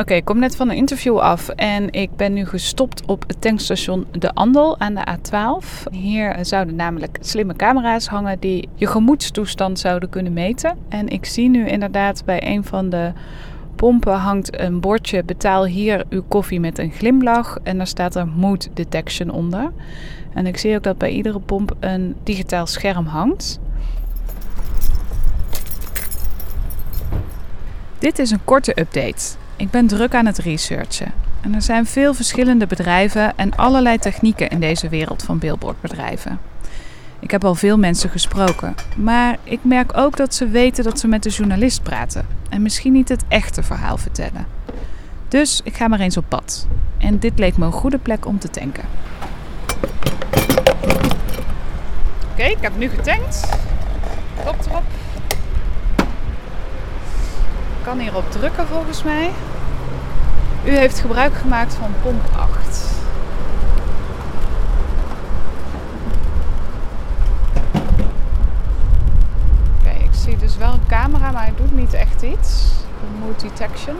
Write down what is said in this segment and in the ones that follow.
Oké, ik kom net van een interview af en ik ben nu gestopt op het tankstation De Andel aan de A12. Hier zouden namelijk slimme camera's hangen die je gemoedstoestand zouden kunnen meten. En ik zie nu inderdaad bij een van de pompen hangt een bordje betaal hier uw koffie met een glimlach en daar staat er mood detection onder. En ik zie ook dat bij iedere pomp een digitaal scherm hangt. Dit is een korte update. Ik ben druk aan het researchen. En er zijn veel verschillende bedrijven en allerlei technieken in deze wereld van billboardbedrijven. Ik heb al veel mensen gesproken, maar ik merk ook dat ze weten dat ze met de journalist praten en misschien niet het echte verhaal vertellen. Dus ik ga maar eens op pad. En dit leek me een goede plek om te tanken. Oké, ik heb nu getankt. Kop erop. Kan hierop drukken volgens mij. U heeft gebruik gemaakt van pomp 8. Oké, ik zie dus wel een camera, maar hij doet niet echt iets. Mood detection.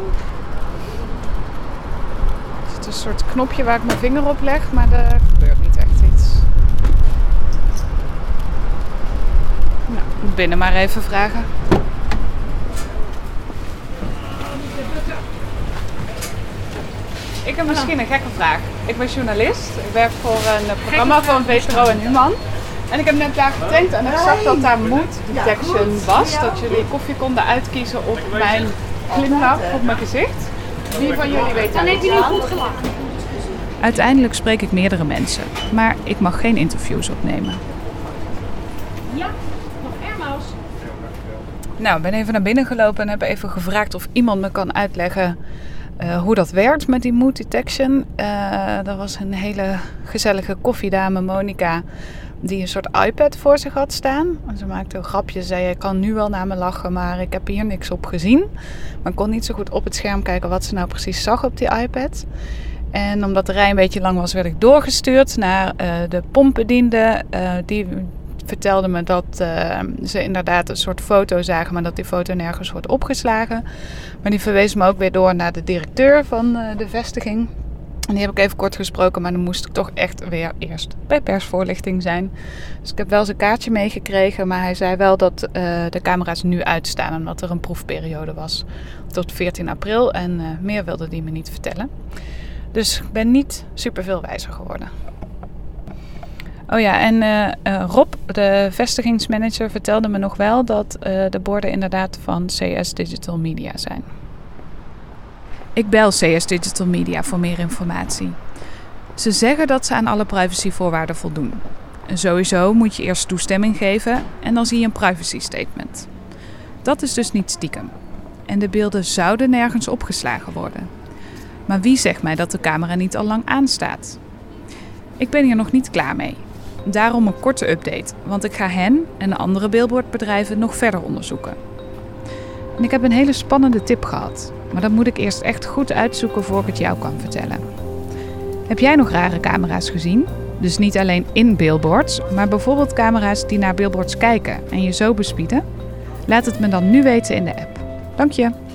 Er zit een soort knopje waar ik mijn vinger op leg, maar er gebeurt niet echt iets. Nou, binnen maar even vragen. Ik heb misschien een gekke vraag. Ik ben journalist. Ik werk voor een programma van VTRO en Human. En ik heb net daar getankt en ik zag dat daar mood detection was. Dat jullie koffie konden uitkiezen op mijn glimlach, op mijn gezicht. Wie van jullie weet dat? Dan heeft nu goed gelachen. Uiteindelijk spreek ik meerdere mensen, maar ik mag geen interviews opnemen. Ja, nog Ermaus. Nou, ik ben even naar binnen gelopen en heb even gevraagd of iemand me kan uitleggen eh, hoe dat werkt met die mood detection. Uh, was een hele gezellige koffiedame, Monica, die een soort iPad voor zich had staan. Ze maakte een grapje, zei ik kan nu wel naar me lachen, maar ik heb hier niks op gezien. Maar ik kon niet zo goed op het scherm kijken wat ze nou precies zag op die iPad. En omdat de rij een beetje lang was, werd ik doorgestuurd naar uh, de pompbediende. die vertelde me dat uh, ze inderdaad een soort foto zagen, maar dat die foto nergens wordt opgeslagen. Maar die verwees me ook weer door naar de directeur van uh, de vestiging. En die heb ik even kort gesproken, maar dan moest ik toch echt weer eerst bij persvoorlichting zijn. Dus ik heb wel zijn kaartje meegekregen, maar hij zei wel dat uh, de camera's nu uitstaan, omdat er een proefperiode was tot 14 april. En meer wilde die me niet vertellen. Dus ik ben niet super veel wijzer geworden. Oh ja, en uh, Rob, de vestigingsmanager, vertelde me nog wel dat uh, de borden inderdaad van CS Digital Media zijn. Ik bel CS Digital Media voor meer informatie. Ze zeggen dat ze aan alle privacyvoorwaarden voldoen. En sowieso moet je eerst toestemming geven en dan zie je een privacy statement. Dat is dus niet stiekem. En de beelden zouden nergens opgeslagen worden. Maar wie zegt mij dat de camera niet al lang aanstaat? Ik ben hier nog niet klaar mee. Daarom een korte update, want ik ga hen en de andere billboardbedrijven nog verder onderzoeken. En ik heb een hele spannende tip gehad, maar dat moet ik eerst echt goed uitzoeken voor ik het jou kan vertellen. Heb jij nog rare camera's gezien? Dus niet alleen in billboards, maar bijvoorbeeld camera's die naar billboards kijken en je zo bespieden? Laat het me dan nu weten in de app. Dank je!